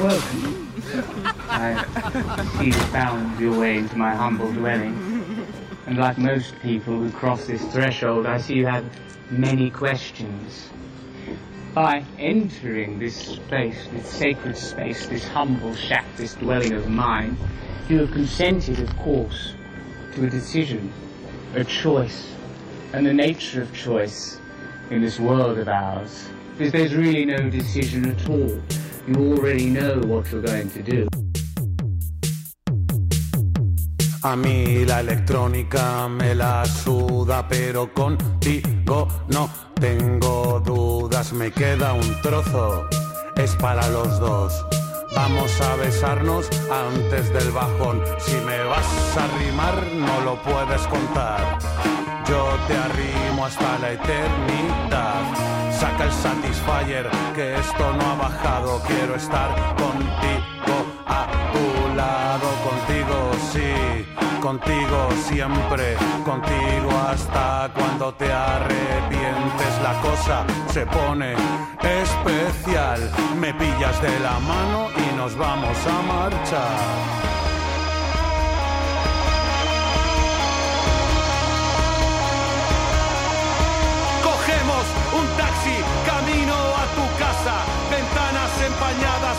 Welcome. I see you found your way into my humble dwelling. And like most people who cross this threshold, I see you have many questions. By entering this space, this sacred space, this humble shack, this dwelling of mine, you have consented, of course, to a decision, a choice, and the nature of choice in this world of ours. Because there's really no decision at all. You already know what you're going to do. A mí la electrónica me la suda, pero contigo no tengo dudas. Me queda un trozo, es para los dos. Vamos a besarnos antes del bajón. Si me vas a rimar, no lo puedes contar. Yo te arrimo hasta la eternidad. Saca el Satisfyer, que esto no ha bajado. Quiero estar contigo, a tu lado, contigo, sí. Contigo siempre, contigo hasta cuando te arrepientes. La cosa se pone especial. Me pillas de la mano y nos vamos a marchar.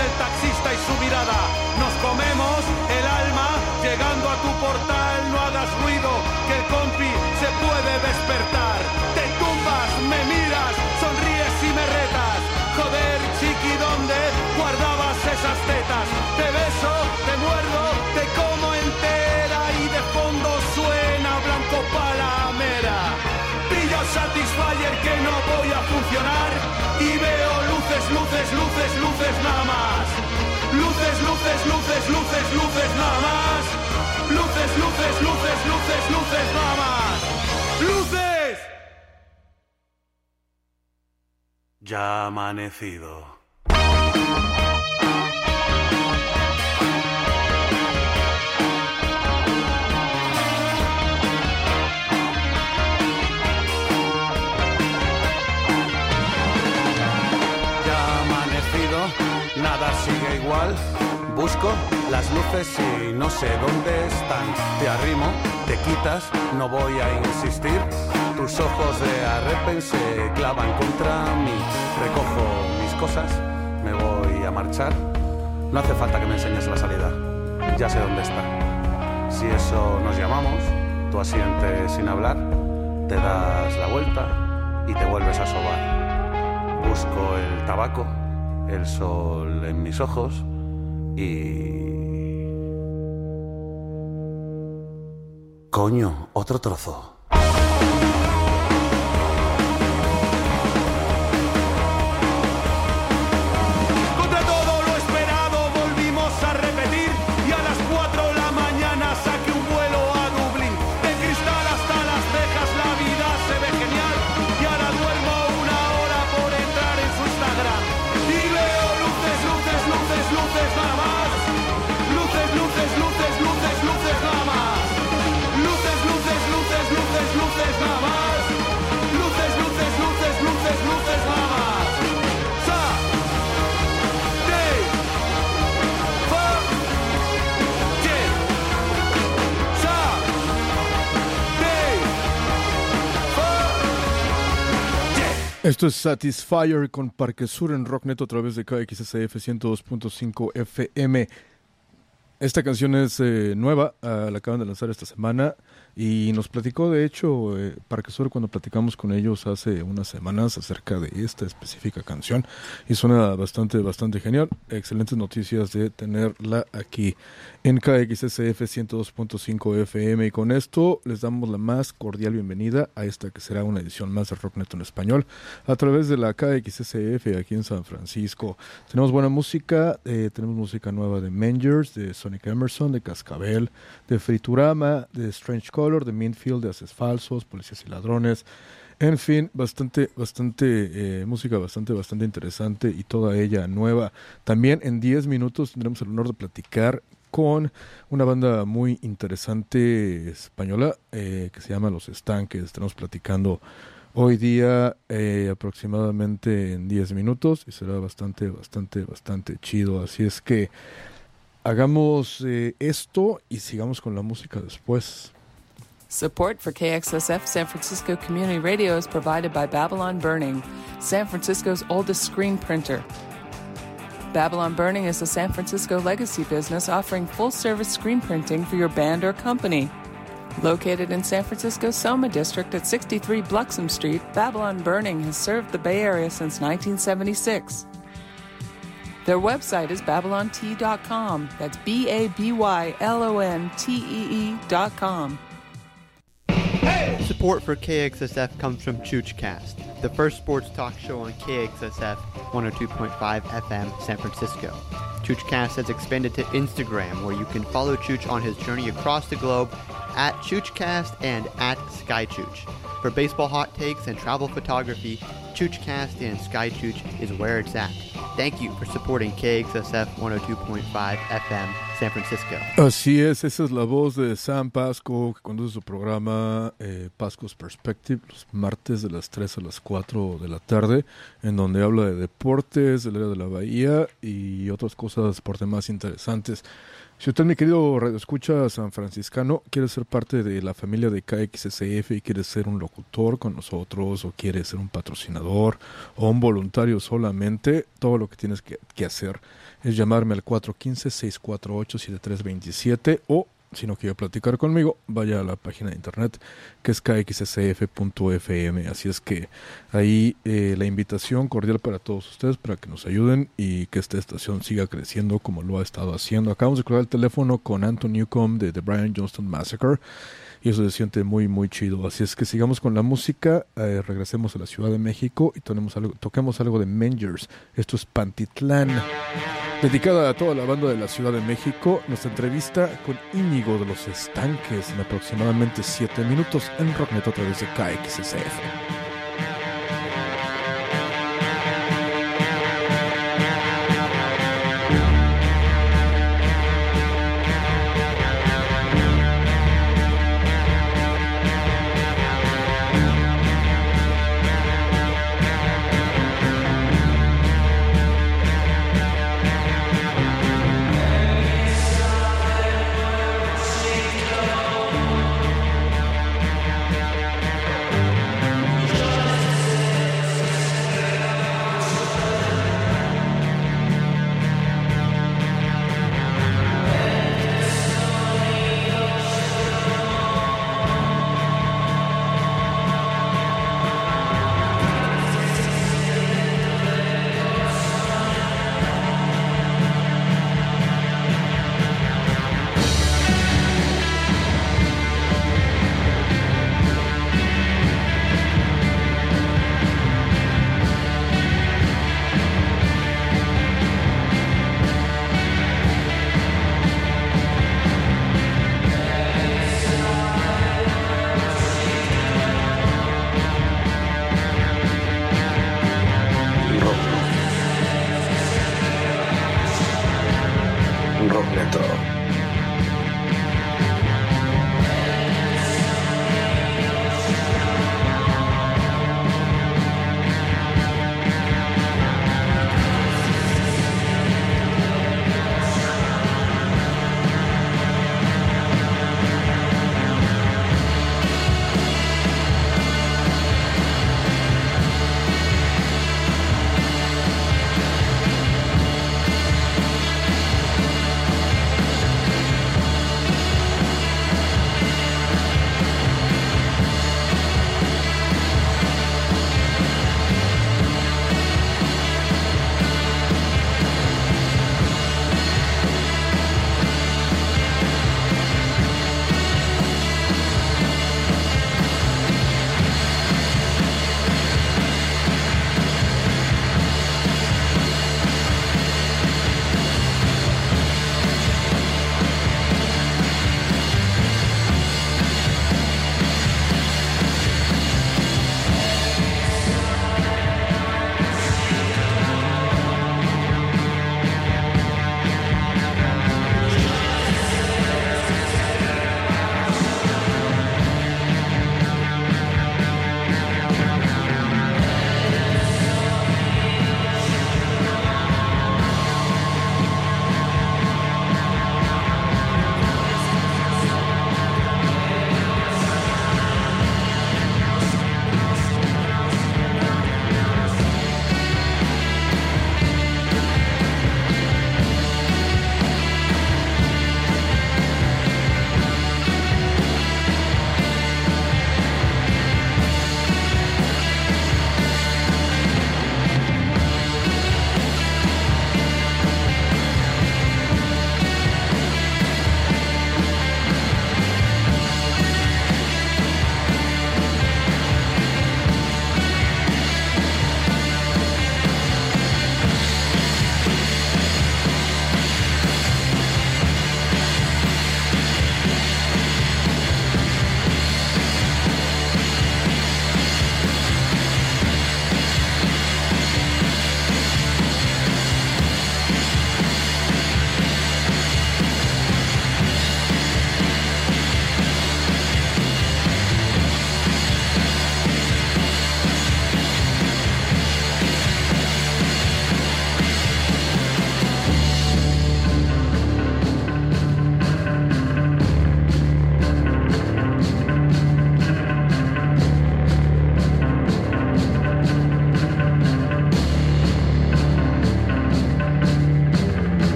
El taxista y su mirada. Nos comemos el alma, llegando a tu portal, no hagas ruido, que el compi se puede despertar. Te tumbas, me miras, sonríes y me retas. Joder, chiqui, ¿dónde guardabas esas tetas? Te beso, te muerdo, te como entera y de fondo suena blanco palamera. Pillo Satisfyer que no voy a funcionar luces, luces, luces, nada más. Luces, luces, luces, luces, luces nada más. Luces, luces, luces, luces, luces nada más. ¡Luces! Ya amanecido. Sigue igual. Busco las luces y no sé dónde están. Te arrimo, te quitas, no voy a insistir. Tus ojos de arrepen se clavan contra mí. Recojo mis cosas, me voy a marchar. No hace falta que me enseñes la salida, ya sé dónde está. Si eso nos llamamos, tú asientes sin hablar, te das la vuelta y te vuelves a sobar. Busco el tabaco, el sol en mis ojos y... Coño, otro trozo. Esto es Satisfyer con Parque Sur en Rocknet a través de KXSF 102.5 FM. Esta canción es eh, nueva, ah, la acaban de lanzar esta semana y nos platicó de hecho eh, Parque Sur cuando platicamos con ellos hace unas semanas acerca de esta específica canción y suena bastante, bastante genial. Excelentes noticias de tenerla aquí en KXSF 102.5 FM y con esto les damos la más cordial bienvenida a esta que será una edición más de Rocknet en español a través de la KXSF aquí en San Francisco. Tenemos buena música, eh, tenemos música nueva de Mangers, de Sonic Emerson, de Cascabel, de Friturama, de Strange Color, de Minfield, de Haces Falsos, Policías y Ladrones. En fin, bastante, bastante eh, música bastante, bastante interesante y toda ella nueva. También en 10 minutos tendremos el honor de platicar con una banda muy interesante española eh, que se llama Los Estanques. Estaremos platicando hoy día eh, aproximadamente en 10 minutos y será bastante, bastante, bastante chido. Así es que hagamos eh, esto y sigamos con la música después. Support for KXSF San Francisco Community Radio is provided by Babylon Burning, San Francisco's oldest screen printer. Babylon Burning is a San Francisco legacy business offering full service screen printing for your band or company. Located in San Francisco's Soma District at 63 Bluxom Street, Babylon Burning has served the Bay Area since 1976. Their website is babylontee.com. That's B A B Y L O N T E E.com. Support for KXSF comes from ChoochCast, the first sports talk show on KXSF 102.5 FM San Francisco. ChoochCast has expanded to Instagram, where you can follow Chooch on his journey across the globe at ChoochCast and at SkyChooch. For baseball hot takes and travel photography, ChoochCast and SkyChooch is where it's at. Thank you for supporting KXSF 102.5 FM San Francisco. Así es, esa es la voz de Sam Pasco que conduce su programa eh, Pasco's Perspective los martes de las 3 a las 4 de la tarde, en donde habla de deportes, del área de la bahía y otras cosas por demás interesantes. Si usted, mi querido Radio Escucha San Franciscano, quiere ser parte de la familia de KXSF y quiere ser un locutor con nosotros, o quiere ser un patrocinador, o un voluntario solamente, todo lo que tienes que, que hacer es llamarme al 415-648-7327 o si no quiere platicar conmigo, vaya a la página de internet que es kxsf.fm. Así es que ahí eh, la invitación cordial para todos ustedes para que nos ayuden y que esta estación siga creciendo como lo ha estado haciendo. Acabamos de colgar el teléfono con Anton Newcomb de The Brian Johnston Massacre y eso se siente muy muy chido. Así es que sigamos con la música, eh, regresemos a la Ciudad de México y toquemos algo, toquemos algo de Mangers. Esto es Pantitlán. Dedicada a toda la banda de la Ciudad de México, nuestra entrevista con Íñigo de los Estanques en aproximadamente 7 minutos en Rocknet a través de KXSF.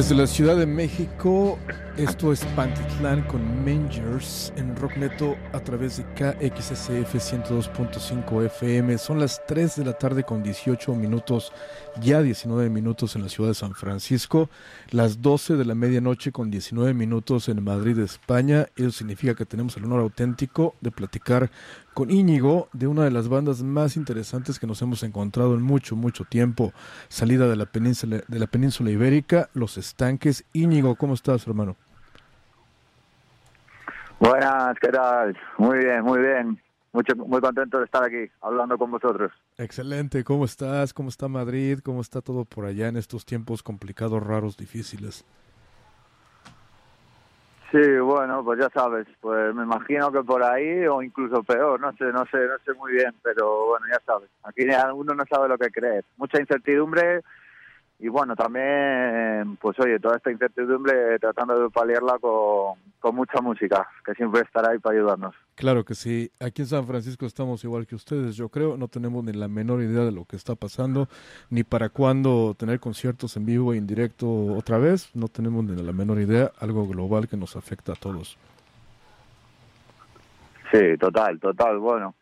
Desde la Ciudad de México, esto es Pantitlán con Mangers en Rockneto a través de KXSF 102.5 FM. Son las 3 de la tarde con 18 minutos, ya 19 minutos en la ciudad de San Francisco, las 12 de la medianoche con 19 minutos en Madrid, España. Eso significa que tenemos el honor auténtico de platicar con Íñigo de una de las bandas más interesantes que nos hemos encontrado en mucho, mucho tiempo. Salida de la península, de la península ibérica, Los Estanques. Íñigo, ¿cómo estás, hermano? Buenas, ¿qué tal? Muy bien, muy bien. Mucho, muy contento de estar aquí hablando con vosotros. Excelente, ¿cómo estás? ¿Cómo está Madrid? ¿Cómo está todo por allá en estos tiempos complicados, raros, difíciles? Sí, bueno, pues ya sabes, pues me imagino que por ahí o incluso peor, no sé, no sé, no sé muy bien, pero bueno, ya sabes, aquí uno no sabe lo que creer. Mucha incertidumbre y bueno, también, pues oye, toda esta incertidumbre tratando de paliarla con, con mucha música, que siempre estará ahí para ayudarnos. Claro que sí. Aquí en San Francisco estamos igual que ustedes, yo creo. No tenemos ni la menor idea de lo que está pasando, ni para cuándo tener conciertos en vivo e en directo otra vez. No tenemos ni la menor idea. Algo global que nos afecta a todos. Sí, total, total. Bueno,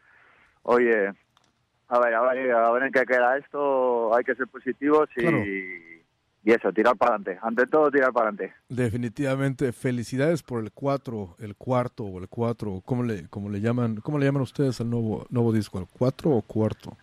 oye, a ver, a ver, a ver en qué queda esto. Hay que ser positivos y y eso, tirar para adelante. Ante todo, tirar para adelante. Definitivamente, felicidades por el 4, el cuarto o el 4, ¿cómo le, cómo le llaman cómo le llaman ustedes al nuevo nuevo disco? ¿El 4 o cuarto?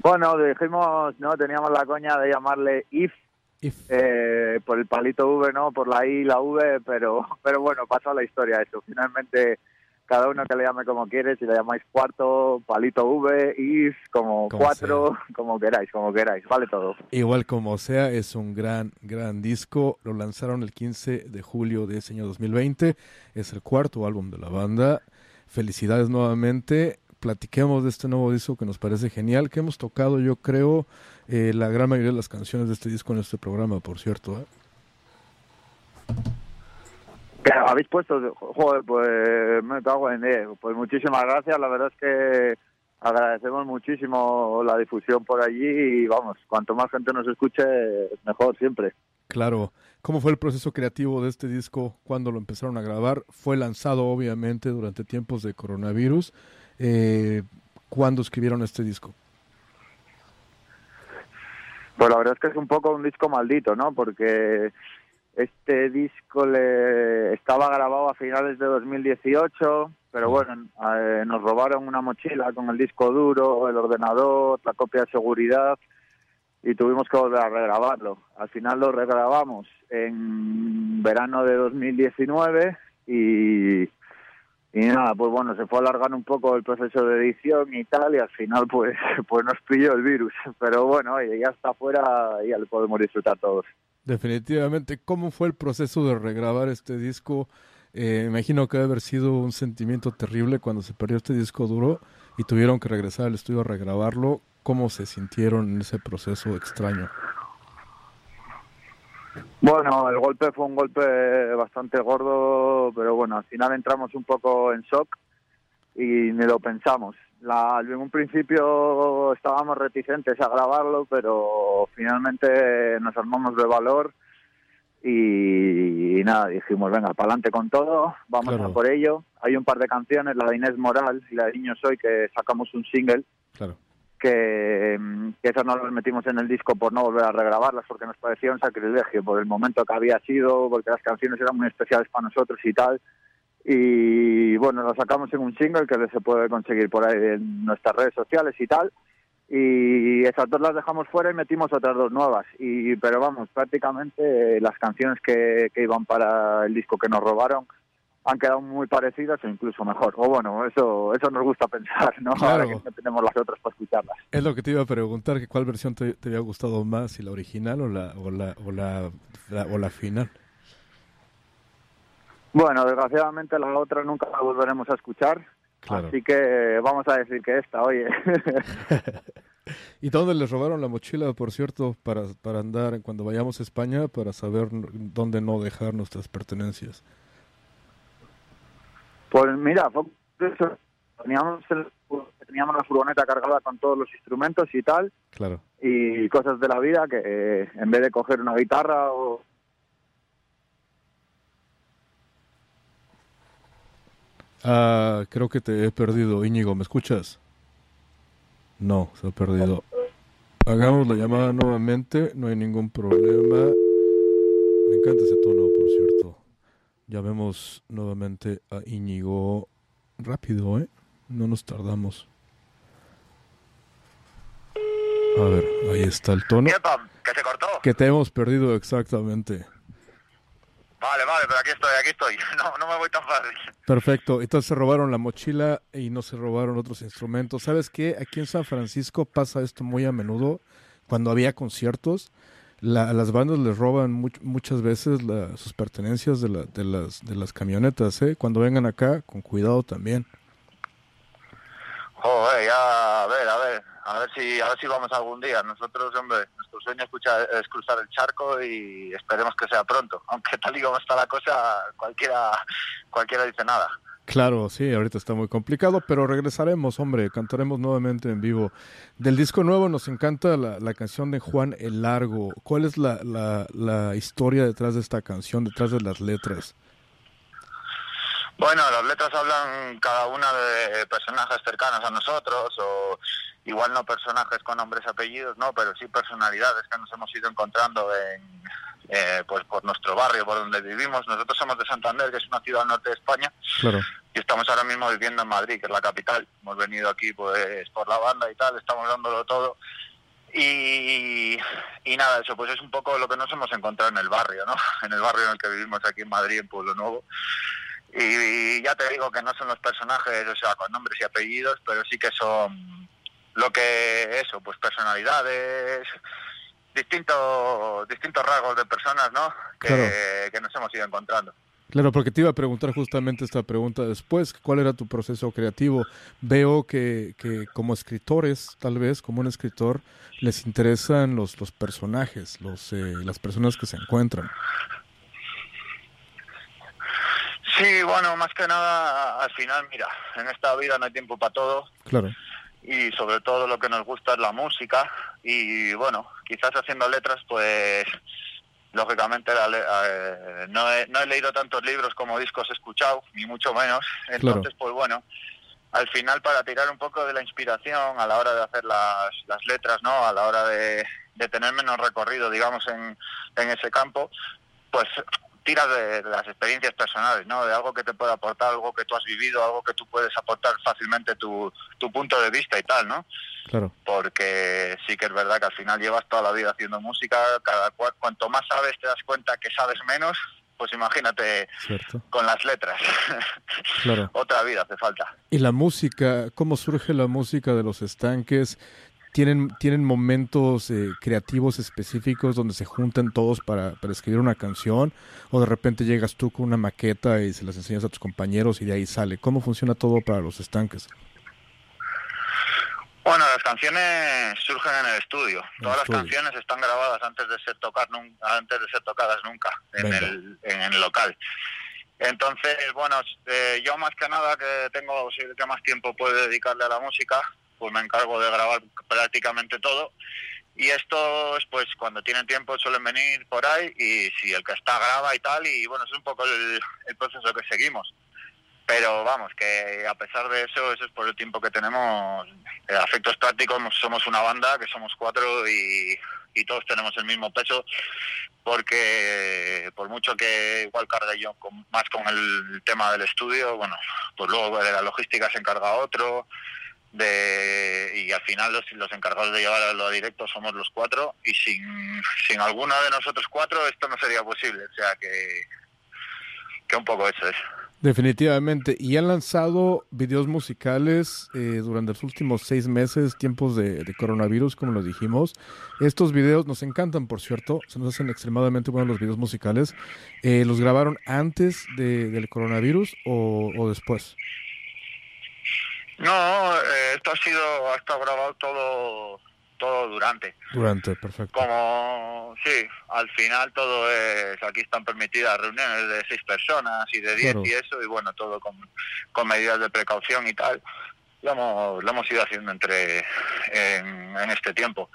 Bueno, dijimos, no, teníamos la coña de llamarle If, Eh, por el palito V, ¿no? Por la I y la V, pero, pero bueno, pasó la historia eso. Finalmente cada uno que le llame como quiere, si le llamáis cuarto, palito V, is, como, cuatro, como queráis, como queráis, vale todo. Igual como sea, es un gran, gran disco. Lo lanzaron el 15 de julio de ese año 2020. Es el cuarto álbum de la banda. Felicidades nuevamente. Platiquemos de este nuevo disco que nos parece genial, que hemos tocado, yo creo, eh, la gran mayoría de las canciones de este disco en este programa, por cierto. ¿eh? Habéis puesto, joder, pues me cago en él. Pues muchísimas gracias, la verdad es que agradecemos muchísimo la difusión por allí y vamos, cuanto más gente nos escuche, mejor siempre. Claro. ¿Cómo fue el proceso creativo de este disco cuando lo empezaron a grabar? Fue lanzado obviamente durante tiempos de coronavirus. Eh, ¿Cuándo escribieron este disco? Pues la verdad es que es un poco un disco maldito, ¿no? Porque este disco le estaba grabado a finales de 2018, pero bueno, eh, nos robaron una mochila con el disco duro, el ordenador, la copia de seguridad y tuvimos que volver a regrabarlo. Al final lo regrabamos en verano de 2019 y, y nada, pues bueno, se fue alargando un poco el proceso de edición y tal y al final pues, pues nos pilló el virus. Pero bueno, ya está fuera y ya lo podemos disfrutar todos. Definitivamente, ¿cómo fue el proceso de regrabar este disco? Eh, imagino que debe haber sido un sentimiento terrible cuando se perdió este disco duro y tuvieron que regresar al estudio a regrabarlo. ¿Cómo se sintieron en ese proceso extraño? Bueno, el golpe fue un golpe bastante gordo, pero bueno, al final entramos un poco en shock y ni lo pensamos. La, en un principio estábamos reticentes a grabarlo, pero finalmente nos armamos de valor y, nada, dijimos, venga, para adelante con todo, vamos a por ello. Hay un par de canciones, la de Inés Moral y la de Niño Soy, que sacamos un single, que, que esas no las metimos en el disco por no volver a regrabarlas, porque nos parecía un sacrilegio por el momento que había sido, porque las canciones eran muy especiales para nosotros y tal y bueno, lo sacamos en un single que se puede conseguir por ahí en nuestras redes sociales y tal. Y esas dos las dejamos fuera y metimos otras dos nuevas. Y pero vamos, prácticamente las canciones que, que iban para el disco que nos robaron han quedado muy parecidas o incluso mejor. O bueno, eso eso nos gusta pensar, ¿no? Ahora que no tenemos las otras para escucharlas. Es lo que te iba a preguntar, que cuál versión te, te había gustado más, si la original o la o la, o la, o la final. Bueno, desgraciadamente la otra nunca la volveremos a escuchar. Así que vamos a decir que esta, oye. ¿Y dónde les robaron la mochila, por cierto, para, para andar cuando vayamos a España, para saber dónde no dejar nuestras pertenencias? Pues mira, teníamos el teníamos la furgoneta cargada con todos los instrumentos y tal. Claro. Y cosas de la vida que eh, en vez de coger una guitarra o... Ah, creo que te he perdido, Íñigo, ¿me escuchas? No, se ha perdido. Hagamos la llamada nuevamente, no hay ningún problema. Me encanta ese tono, por cierto. Llamemos nuevamente a Íñigo. Rápido, ¿eh? No nos tardamos. A ver, ahí está el tono. ¿Que se cortó? Que te hemos perdido exactamente. Vale, vale, pero aquí estoy, aquí estoy. No, no me voy tan fácil. Perfecto. Entonces se robaron la mochila y no se robaron otros instrumentos. ¿Sabes qué? Aquí en San Francisco pasa esto muy a menudo. Cuando había conciertos, la, las bandas les roban muchas veces sus pertenencias de las camionetas. ¿eh? Cuando vengan acá, con cuidado también. Joder, ya, a ver, a ver, a ver si, a ver si vamos algún día. Nosotros, hombre, nuestro sueño es, cruzar el charco y esperemos que sea pronto. Aunque tal y como está la cosa, cualquiera, cualquiera dice nada. Claro, sí, ahorita está muy complicado, pero regresaremos, hombre, cantaremos nuevamente en vivo. Del disco nuevo nos encanta la, la canción de Juan el Largo. ¿Cuál es la, la historia detrás de esta canción, detrás de las letras? Bueno, las letras hablan cada una de personajes cercanos a nosotros o igual no personajes con nombres y apellidos, no, pero sí personalidades que nos hemos ido encontrando en, eh, pues por nuestro barrio, por donde vivimos. Nosotros somos de Santander, que es una ciudad al norte de España, y estamos ahora mismo viviendo en Madrid, que es la capital. Hemos venido aquí pues por la banda y tal, estamos dándolo todo. Y, y nada, eso pues es un poco lo que nos hemos encontrado en el barrio, ¿no? En el barrio en el que vivimos aquí en Madrid, en Pueblo Nuevo. Y, ya te digo que no son los personajes, o sea, con nombres y apellidos, pero sí que son lo que eso, pues personalidades, distintos distintos rasgos de personas, ¿no? Que, que nos hemos ido encontrando. Claro, porque te iba a preguntar justamente esta pregunta después, ¿cuál era tu proceso creativo? Veo que, que como escritores, tal vez, como un escritor, les interesan los, los personajes, los, eh, las personas que se encuentran. Sí, bueno, más que nada, al final, mira, en esta vida no hay tiempo para todo. Claro. Y sobre todo lo que nos gusta es la música. Y bueno, quizás haciendo letras, pues lógicamente eh, no, he, no he leído tantos libros como discos he escuchado, ni mucho menos. Entonces, pues bueno, al final para tirar un poco de la inspiración a la hora de hacer las, las letras, ¿no? A la hora de, de tener menos recorrido, digamos, en, en ese campo, pues tiras de, las experiencias personales, ¿no? De algo que te pueda aportar, algo que tú has vivido, algo que tú puedes aportar fácilmente tu, tu punto de vista y tal, ¿no? Claro. Porque sí que es verdad que al final llevas toda la vida haciendo música, cada cual, cuanto más sabes te das cuenta que sabes menos, pues imagínate con las letras. Claro. Otra vida hace falta. ¿Y la música? ¿Cómo surge la música de los estanques? Tienen, tienen momentos eh, creativos específicos donde se juntan todos para, para, escribir una canción o de repente llegas tú con una maqueta y se las enseñas a tus compañeros y de ahí sale. ¿Cómo funciona todo para los estanques? Bueno, las canciones surgen en el estudio. Todas las canciones están grabadas antes de ser tocar, antes de ser tocadas nunca en el, en el local. Entonces, bueno, eh, yo más que nada que tengo que más tiempo puedo dedicarle a la música, pues me encargo de grabar prácticamente todo. Y estos, pues cuando tienen tiempo suelen venir por ahí y si el que está graba y tal, y bueno, es un poco el, proceso que seguimos. Pero vamos, que a pesar de eso, eso es por el tiempo que tenemos. Eh, afectos prácticos, somos una banda, que somos cuatro y, y todos tenemos el mismo peso, porque por mucho que igual cargue yo más con el tema del estudio, bueno, pues luego de la logística se encarga otro, de y al final los, los encargados de llevarlo a directo somos los cuatro y sin, sin alguno de nosotros cuatro esto no sería posible, o sea que, que un poco eso es. Definitivamente. Y han lanzado videos musicales eh, durante los últimos seis meses, tiempos de, coronavirus, como lo dijimos. Estos videos nos encantan, por cierto. Se nos hacen extremadamente buenos los videos musicales. Eh, ¿Los grabaron antes de, del coronavirus o después? No, eh, esto ha sido, ha estado grabado todo, todo durante. Durante, perfecto. Como, sí, al final todo es, aquí están permitidas reuniones de seis personas y de diez y eso, y bueno, todo con, con medidas de precaución y tal. lo hemos, lo hemos ido haciendo entre en, en, este tiempo.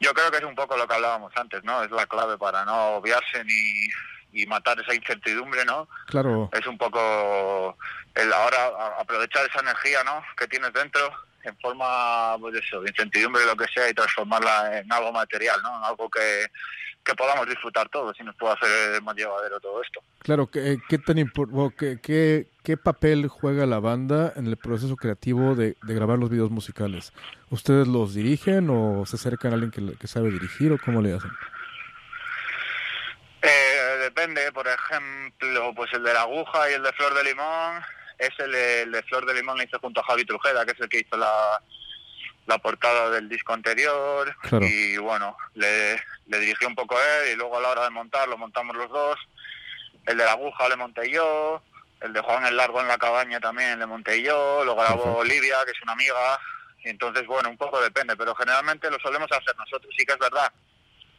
Yo creo que es un poco lo que hablábamos antes, ¿no? Es la clave para no obviarse ni, y matar esa incertidumbre, ¿no? Claro. Es un poco el ahora aprovechar esa energía, ¿no? Que tienes dentro en forma, pues eso, de incertidumbre, lo que sea, y transformarla en algo material, ¿no? En algo que, que podamos disfrutar todos y nos pueda hacer más llevadero todo esto. Claro, ¿qué, qué, tan qué, qué, qué, papel juega la banda en el proceso creativo de, de, grabar los videos musicales? ¿Ustedes los dirigen o se acercan a alguien que, que sabe dirigir o cómo le hacen? Eh, depende, por ejemplo, pues el de la aguja y el de flor de limón, es el, el de flor de limón lo hice junto a Javi Trujera, que es el que hizo la, la portada del disco anterior. Y bueno, le, le dirigí un poco él y luego a la hora de montar lo montamos los dos. El de la aguja le monté yo, el de Juan el Largo en la cabaña también le monté yo, lo grabó Olivia, que es una amiga, y entonces bueno, un poco depende, pero generalmente lo solemos hacer nosotros. Sí que es verdad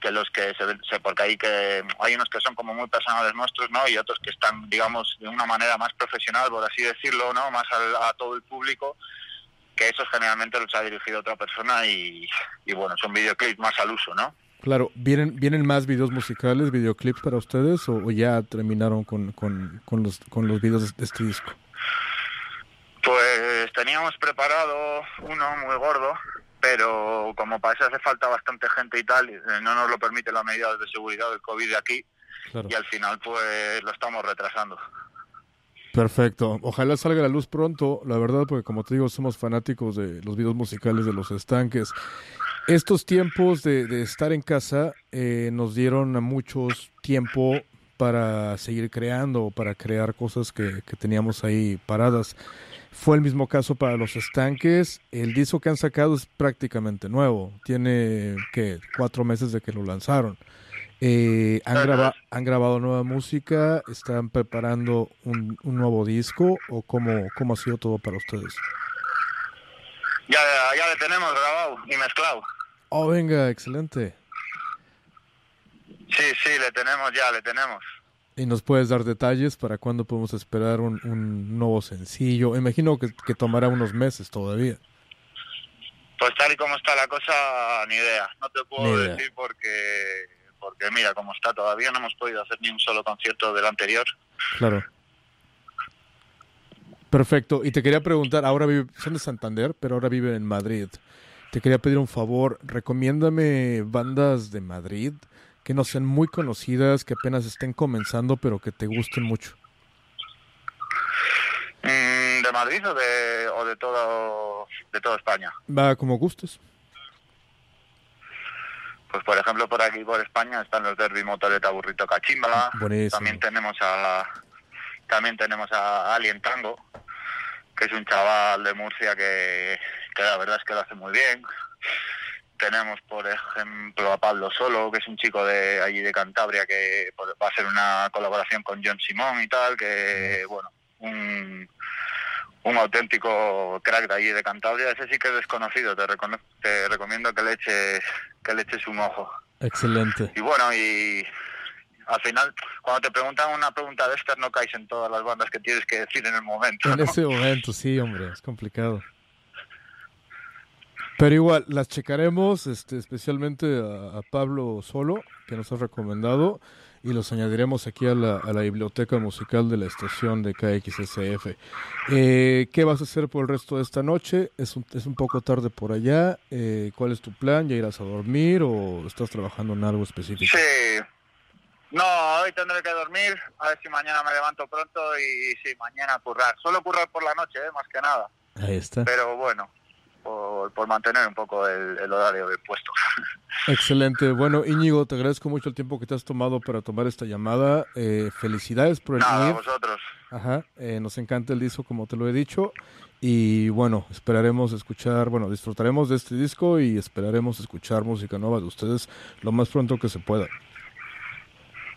que los que se, porque hay que hay unos que son como muy personales nuestros no y otros que están digamos de una manera más profesional por así decirlo no más a, a todo el público que esos generalmente los ha dirigido otra persona y, y bueno son videoclips más al uso no Claro, ¿vienen, ¿vienen más videos musicales, videoclips para ustedes o, ya terminaron con, con, con, los, con los videos de este disco? Pues teníamos preparado uno muy gordo, pero como para eso hace falta bastante gente y tal, no nos lo permite la medida de seguridad del COVID de aquí, y al final pues lo estamos retrasando. Perfecto. Ojalá salga a la luz pronto, la verdad, porque como te digo, somos fanáticos de los videos musicales de los estanques. Estos tiempos de, de estar en casa eh, nos dieron a muchos tiempo para seguir creando, para crear cosas que, que teníamos ahí paradas. Fue el mismo caso para los estanques. El disco que han sacado es prácticamente nuevo. Tiene que cuatro meses de que lo lanzaron. Eh, han, graba han grabado nueva música. Están preparando un, un nuevo disco o cómo, cómo ha sido todo para ustedes. Ya, ya le tenemos grabado y mezclado. Oh, venga, excelente. Sí, sí, le tenemos ya, le tenemos. ¿Y nos puedes dar detalles para cuándo podemos esperar un, un nuevo sencillo? Imagino que, que, tomará unos meses todavía. Pues tal y como está la cosa, ni idea. No te puedo decir porque, porque mira, como está todavía no hemos podido hacer ni un solo concierto del anterior. Claro. Perfecto. Y te quería preguntar, ahora vive, son de Santander, pero ahora viven en Madrid. Te quería pedir un favor, recomiéndame bandas de Madrid que no sean muy conocidas, que apenas estén comenzando, pero que te gusten mucho. ¿De Madrid o de, o de, todo, de toda España? Va como gustes. Pues por ejemplo por aquí por España están los Derby Motoreta Burrito Cachimba. Buenísimo. También tenemos a también tenemos a Alien Tango, que es un chaval de Murcia que, que la verdad es que lo hace muy bien. Tenemos, por ejemplo, a Pablo Solo, que es un chico de allí de Cantabria que va a ser una colaboración con John Simón y tal, que, bueno, un, un auténtico crack de allí de Cantabria. Ese sí que es desconocido, te, te recomiendo que le eches, que le eches un ojo. Excelente. Y bueno, y al final, cuando te preguntan una pregunta de estas, no caes en todas las bandas que tienes que decir en el momento. En ese momento, sí, hombre, es complicado. Pero igual, las checaremos, este, especialmente a, a, Pablo Solo, que nos ha recomendado, y los añadiremos aquí a la, a la biblioteca musical de la estación de KXSF. Eh, ¿Qué vas a hacer por el resto de esta noche? Es un, es un poco tarde por allá. Eh, ¿Cuál es tu plan? ¿Ya irás a dormir o estás trabajando en algo específico? Sí. No, hoy tendré que dormir, a ver si mañana me levanto pronto y sí, mañana currar. Solo currar por la noche, ¿eh? más que nada. Ahí está. Pero bueno, por, por, mantener un poco el, el horario de puesto. Excelente. Bueno, Íñigo, te agradezco mucho el tiempo que te has tomado para tomar esta llamada. Eh, felicidades por el Nada, a vosotros. Ajá, eh, nos encanta el disco, como te lo he dicho. Y bueno, esperaremos escuchar, bueno, disfrutaremos de este disco y esperaremos escuchar música nueva de ustedes lo más pronto que se pueda.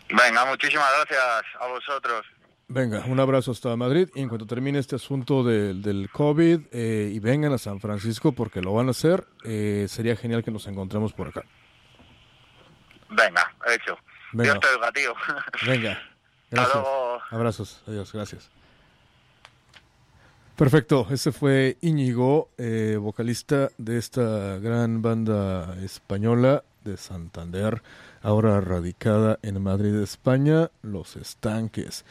Venga, muchísimas gracias a vosotros. Venga, un abrazo hasta Madrid y en cuanto termine este asunto del, del COVID eh, y vengan a San Francisco porque lo van a hacer, eh, sería genial que nos encontremos por acá. Venga, hecho. Venga. Dios te oiga, tío. Venga, gracias. Abrazos, adiós, gracias. Perfecto, ese fue Íñigo, eh, vocalista de esta gran banda española de Santander, ahora radicada en Madrid, España, Los Estanques.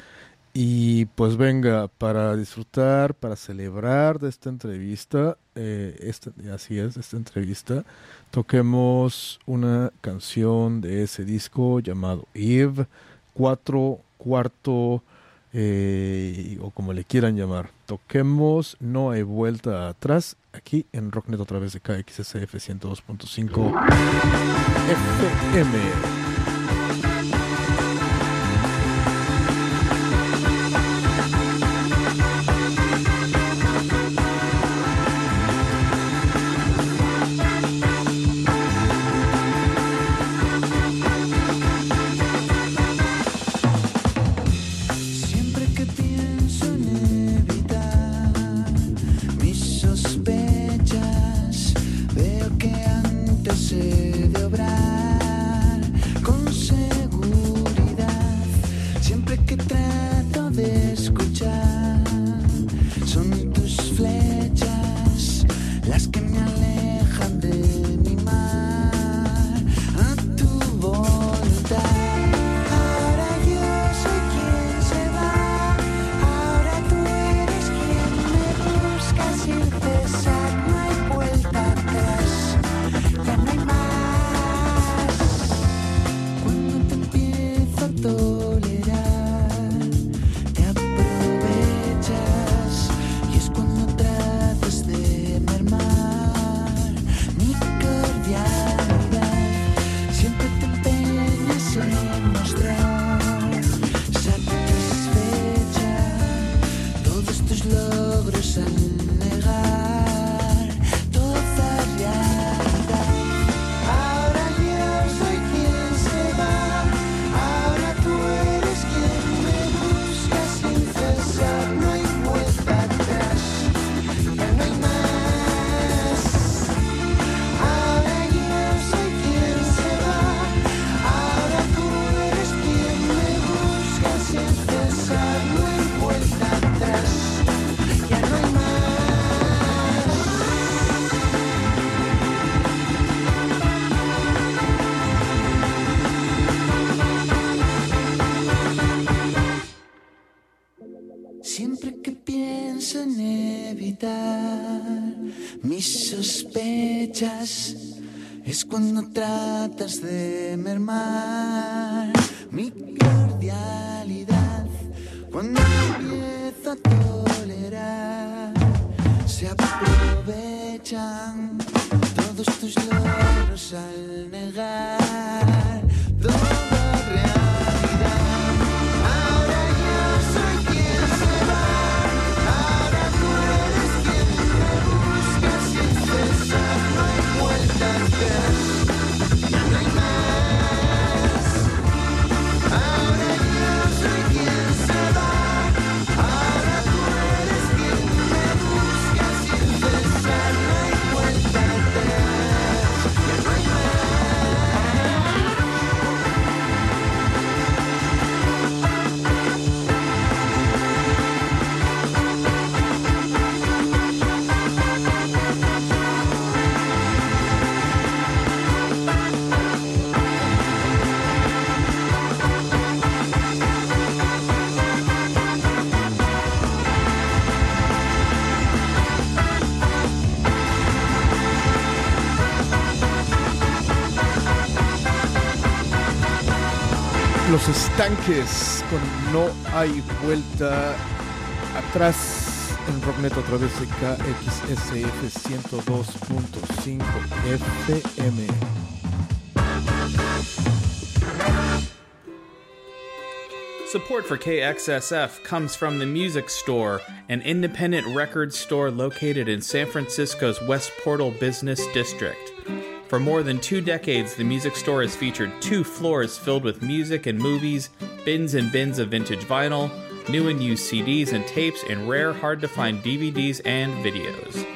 Y pues venga, para disfrutar, para celebrar de esta entrevista, eh, así es, esta entrevista, toquemos una canción de ese disco llamado Eve, cuatro, cuarto, eh, o como le quieran llamar. Toquemos No hay vuelta atrás aquí en Rocknet a través de KXSF 102.5 FM. Es cuando tratas de mermar mi cordialidad. Cuando empiezo a tolerar, se aprovechan todos tus logros al negar. Los estanques con No hay vuelta atrás en a través de KXSF 102.5 FM. Support for KXSF comes from the Music Store, an independent record store located in San Francisco's West Portal Business District. For more than two decades, the music store has featured two floors filled with music and movies, bins and bins of vintage vinyl, new and used CDs and tapes, and rare, hard to find DVDs and videos.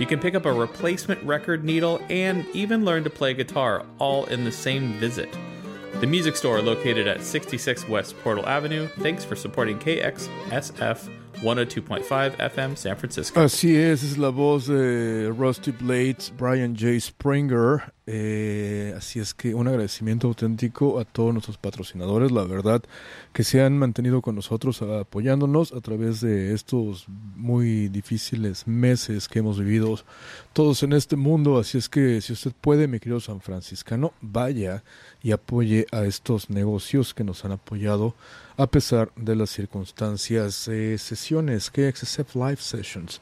You can pick up a replacement record needle and even learn to play guitar all in the same visit. The music store located at 66 West Portal Avenue. Thanks for supporting KXSF 102.5 FM San Francisco. Así es, es la voz de Rusty Blades, Brian J. Springer. Eh, así es que un agradecimiento auténtico a todos nuestros patrocinadores, la verdad, que se han mantenido con nosotros apoyándonos a través de estos muy difíciles meses que hemos vivido todos en este mundo. Así es que si usted puede, mi querido San Franciscano, vaya y apoye a estos negocios que nos han apoyado a pesar de las circunstancias. Eh, sesiones, KXSF Live Sessions.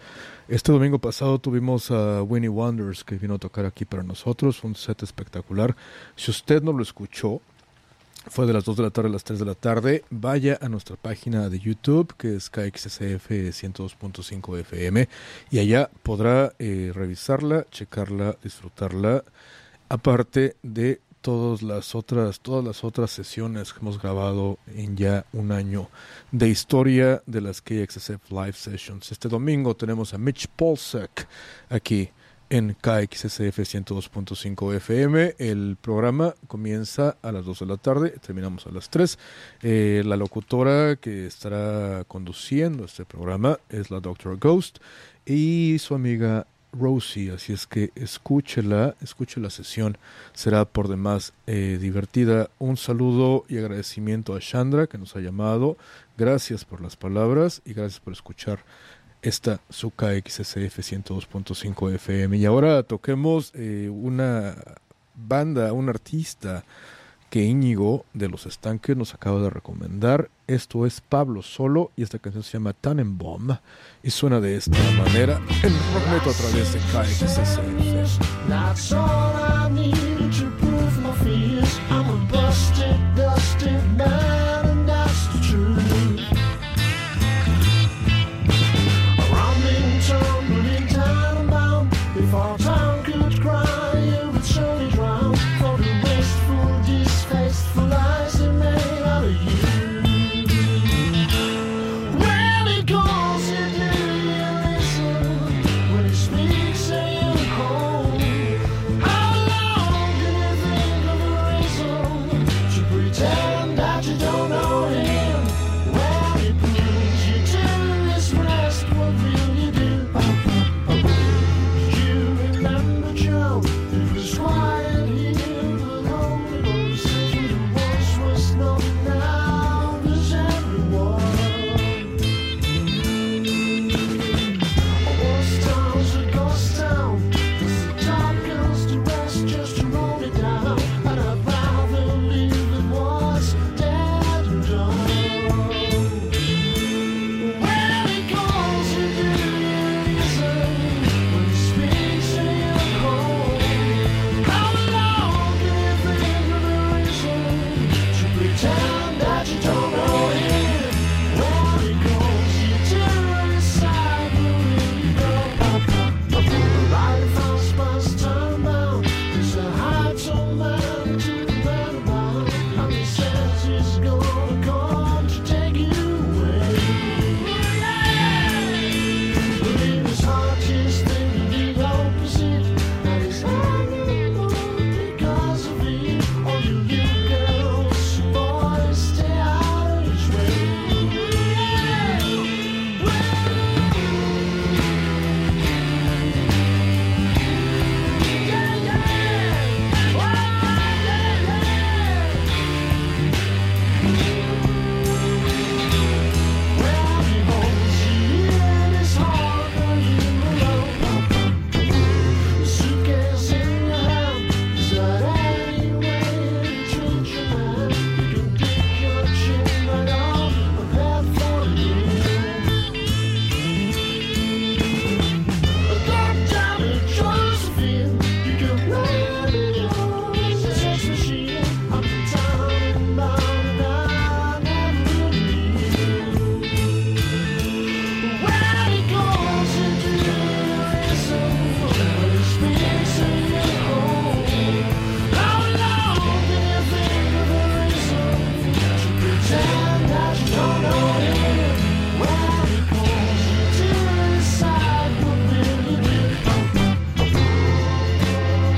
Este domingo pasado tuvimos a Winnie Wonders que vino a tocar aquí para nosotros, un set espectacular. Si usted no lo escuchó, fue de las 2 de la tarde a las 3 de la tarde. Vaya a nuestra página de YouTube, que es KXSF 102.5 FM, y allá podrá eh, revisarla, checarla, disfrutarla, aparte de todas las otras, todas las otras sesiones que hemos grabado en ya un año de historia de las KXSF Live Sessions. Este domingo tenemos a Mitch Polsek aquí en KXSF 102.5 FM. El programa comienza a las 2 de la tarde, terminamos a las 3. Eh, la locutora que estará conduciendo este programa es la Doctor Ghost y su amiga Rosie, así es que escúchela, escuche la sesión, será por demás eh, divertida. Un saludo y agradecimiento a Chandra que nos ha llamado, gracias por las palabras y gracias por escuchar esta su XSF 102.5 FM. Y ahora toquemos eh, una banda, un artista que Íñigo de los Estanques nos acaba de recomendar. Esto es Pablo Solo y esta canción se llama Tannenbaum y suena de esta manera a través de.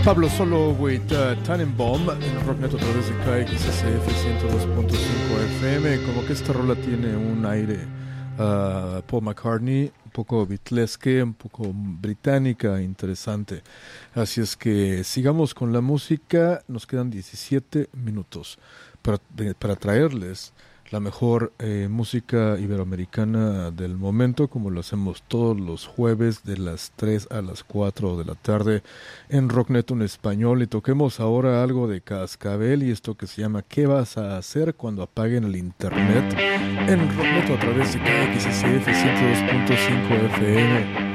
Pablo Solo with uh, Tannenbaum en Rocknet a través de KXSF 102.5 FM. Como que esta rola tiene un aire a Paul McCartney, un poco bitlesque, un poco británica, interesante. Así es que sigamos con la música, nos quedan 17 minutos para, para traerles la mejor eh, música iberoamericana del momento, como lo hacemos todos los jueves de las 3 a las 4 de la tarde en Rocknet en español. Y toquemos ahora algo de Cascabel y esto que se llama ¿Qué vas a hacer cuando apaguen el internet? En Rocknet a través de KXSF 102.5 FM.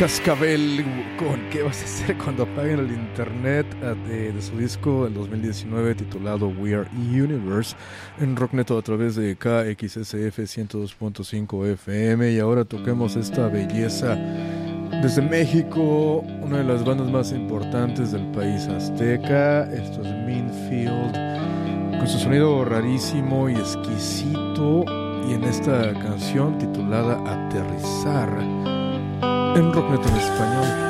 Cascabel con ¿Qué vas a hacer cuando apaguen el internet? Ah, de, su disco del 2019 titulado We Are Universe en Rockneto a través de KXSF 102.5 FM y ahora toquemos esta belleza desde México, una de las bandas más importantes del país azteca, esto es Minfield, con su sonido rarísimo y exquisito y en esta canción titulada Aterrizar en Rocknet en español.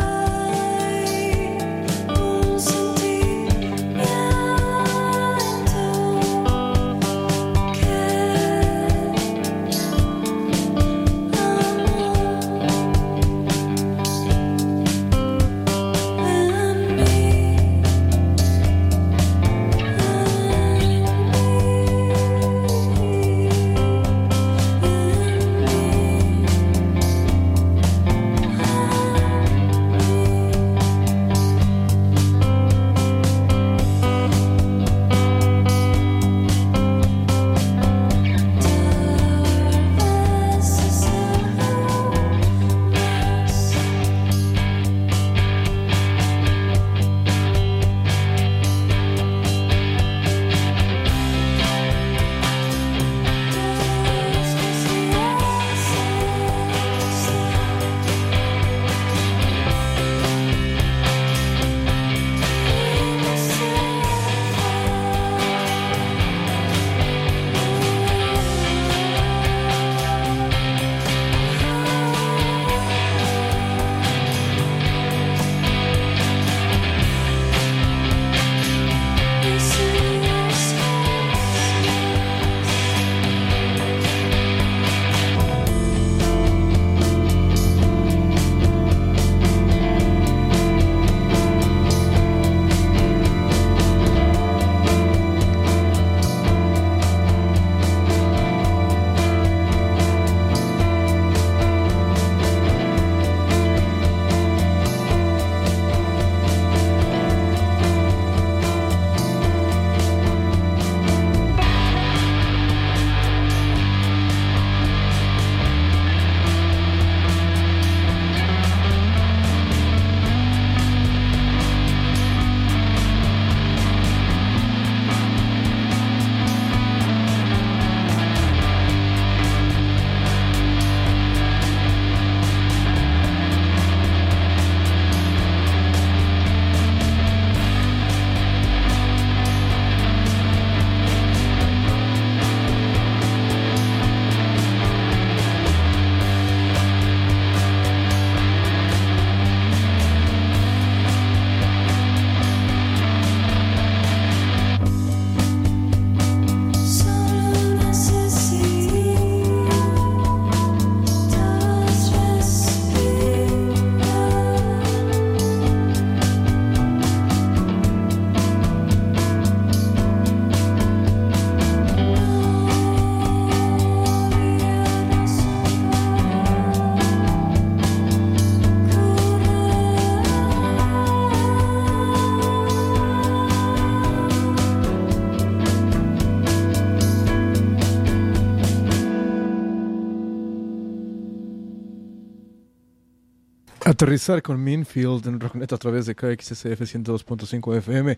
Aterrizar con Minfield en Rocknet a través de KXSF 102.5 FM.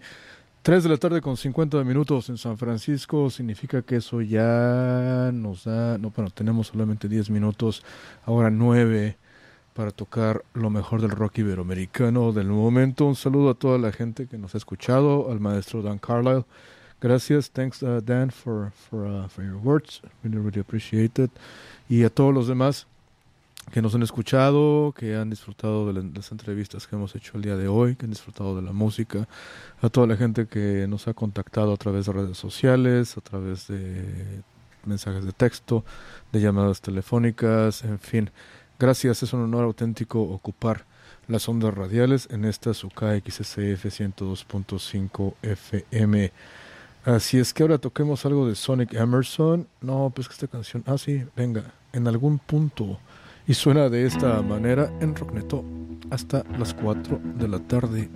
3 de la tarde con 50 minutos en San Francisco significa que eso ya nos da, no, bueno, tenemos solamente 10 minutos, ahora 9 para tocar lo mejor del rock iberoamericano del momento. Un saludo a toda la gente que nos ha escuchado, al maestro Dan Carlisle. Gracias, thanks uh, Dan for, for, uh, for your words, really, really appreciate it. Y a todos los demás que nos han escuchado, que han disfrutado de las entrevistas que hemos hecho el día de hoy, que han disfrutado de la música, a toda la gente que nos ha contactado a través de redes sociales, a través de mensajes de texto, de llamadas telefónicas, en fin. Gracias, es un honor auténtico ocupar las ondas radiales en esta su KXSF 102.5 FM. Así es que ahora toquemos algo de Sonic Emerson. No, pues que esta canción, ah sí, venga, en algún punto y suena de esta manera en Rockneto hasta las 4 de la tarde.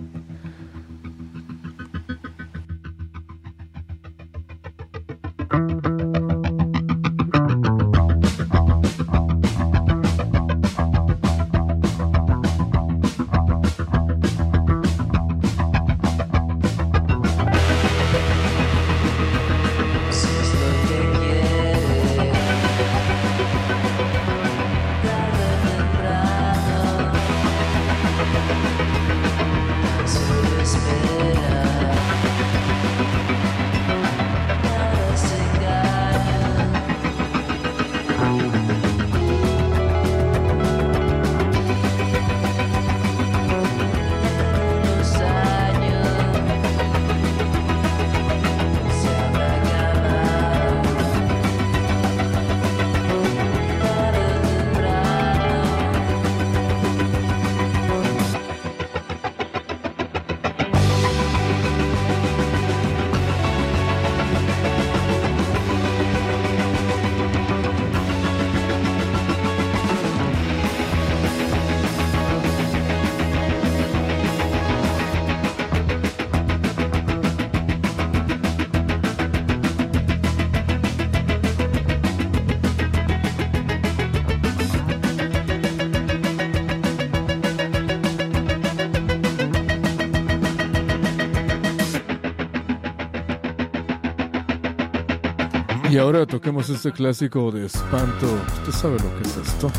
Y ahora toquemos este clásico de espanto. ¿Usted sabe lo que es esto?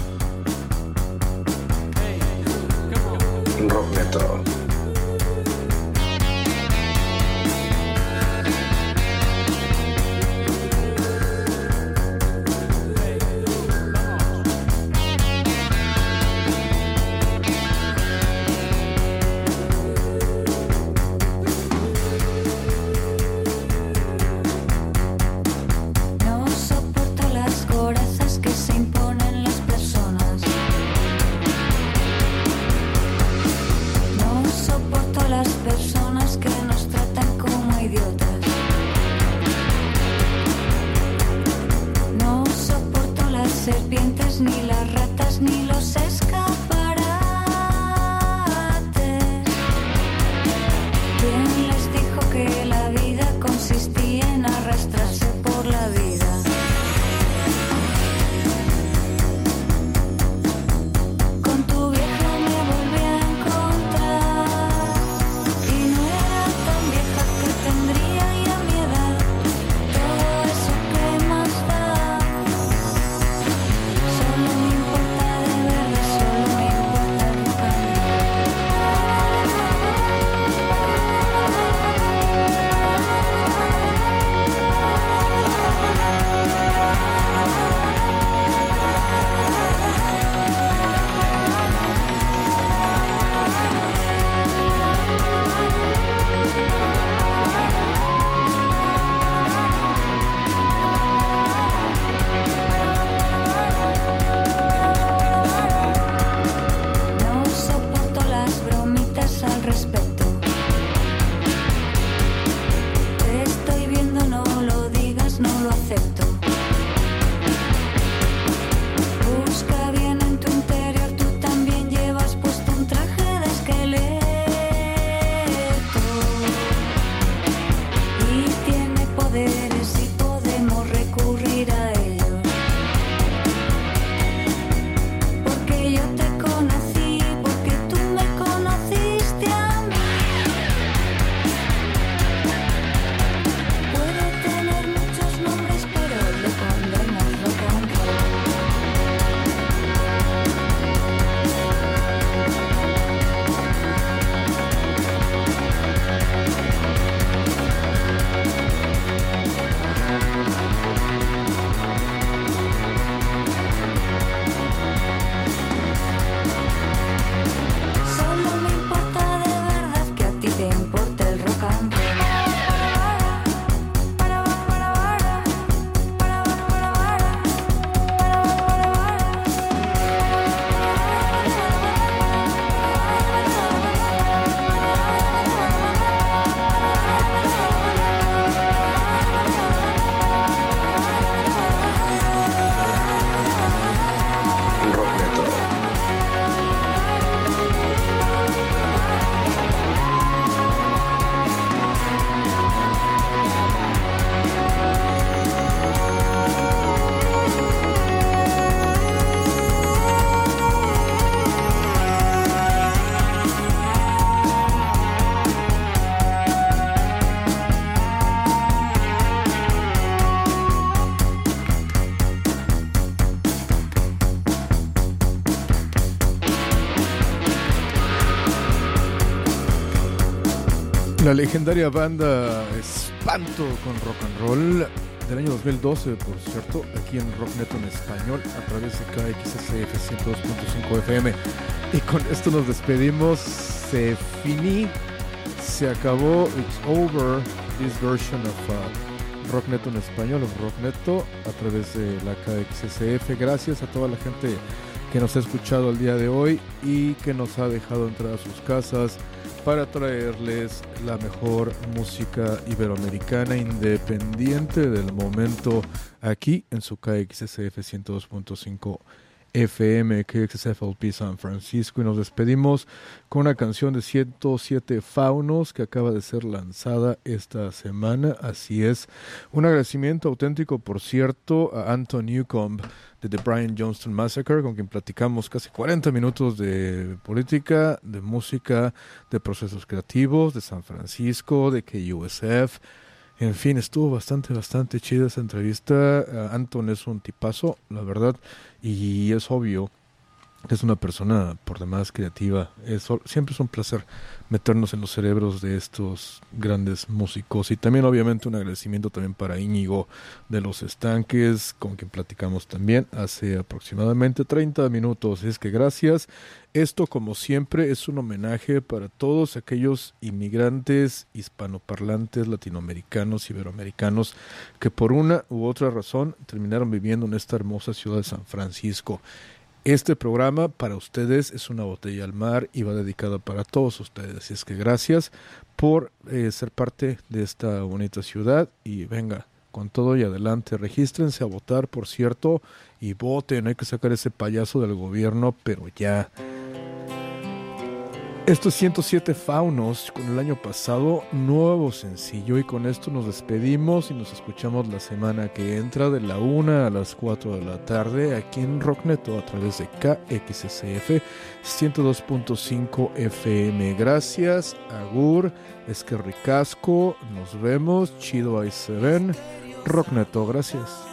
La legendaria banda Espanto con rock and roll del año 2012, por cierto, aquí en Rocknet en español a través de KXSF 102.5 FM. Y con esto nos despedimos. Se finí, se acabó. It's over this version of uh, Rockneto en español, of Rockneto, a través de la KXSF. Gracias a toda la gente que nos ha escuchado el día de hoy y que nos ha dejado entrar a sus casas para traerles la mejor música iberoamericana independiente del momento aquí en su KXSF 102.5 FM, KXSFLP San Francisco y nos despedimos con una canción de 107 Faunos que acaba de ser lanzada esta semana, así es, un agradecimiento auténtico por cierto a Anton Newcomb de The Brian Johnston Massacre, con quien platicamos casi 40 minutos de política, de música, de procesos creativos, de San Francisco, de KUSF. En fin, estuvo bastante, bastante chida esa entrevista. Uh, Anton es un tipazo, la verdad, y es obvio es una persona por demás creativa. Es, siempre es un placer meternos en los cerebros de estos grandes músicos y también obviamente un agradecimiento también para Íñigo de los estanques con quien platicamos también hace aproximadamente 30 minutos es que gracias esto como siempre es un homenaje para todos aquellos inmigrantes hispanoparlantes latinoamericanos iberoamericanos que por una u otra razón terminaron viviendo en esta hermosa ciudad de San Francisco este programa para ustedes es una botella al mar y va dedicado para todos ustedes. Y es que gracias por eh, ser parte de esta bonita ciudad y venga con todo y adelante. Regístrense a votar, por cierto, y voten. Hay que sacar ese payaso del gobierno, pero ya. Estos 107 Faunos con el año pasado, nuevo sencillo y con esto nos despedimos y nos escuchamos la semana que entra de la 1 a las 4 de la tarde aquí en Rockneto a través de KXSF 102.5 FM. Gracias, Agur, es que ricasco, nos vemos, chido ahí se ven, Rockneto, gracias.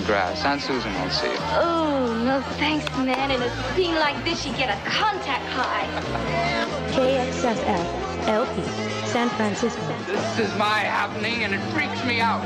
Some grass. Aunt Susan won't see you. Oh, no thanks, man. In a scene like this, you get a contact high. KXSF, LP, San Francisco. This is my happening, and it freaks me out.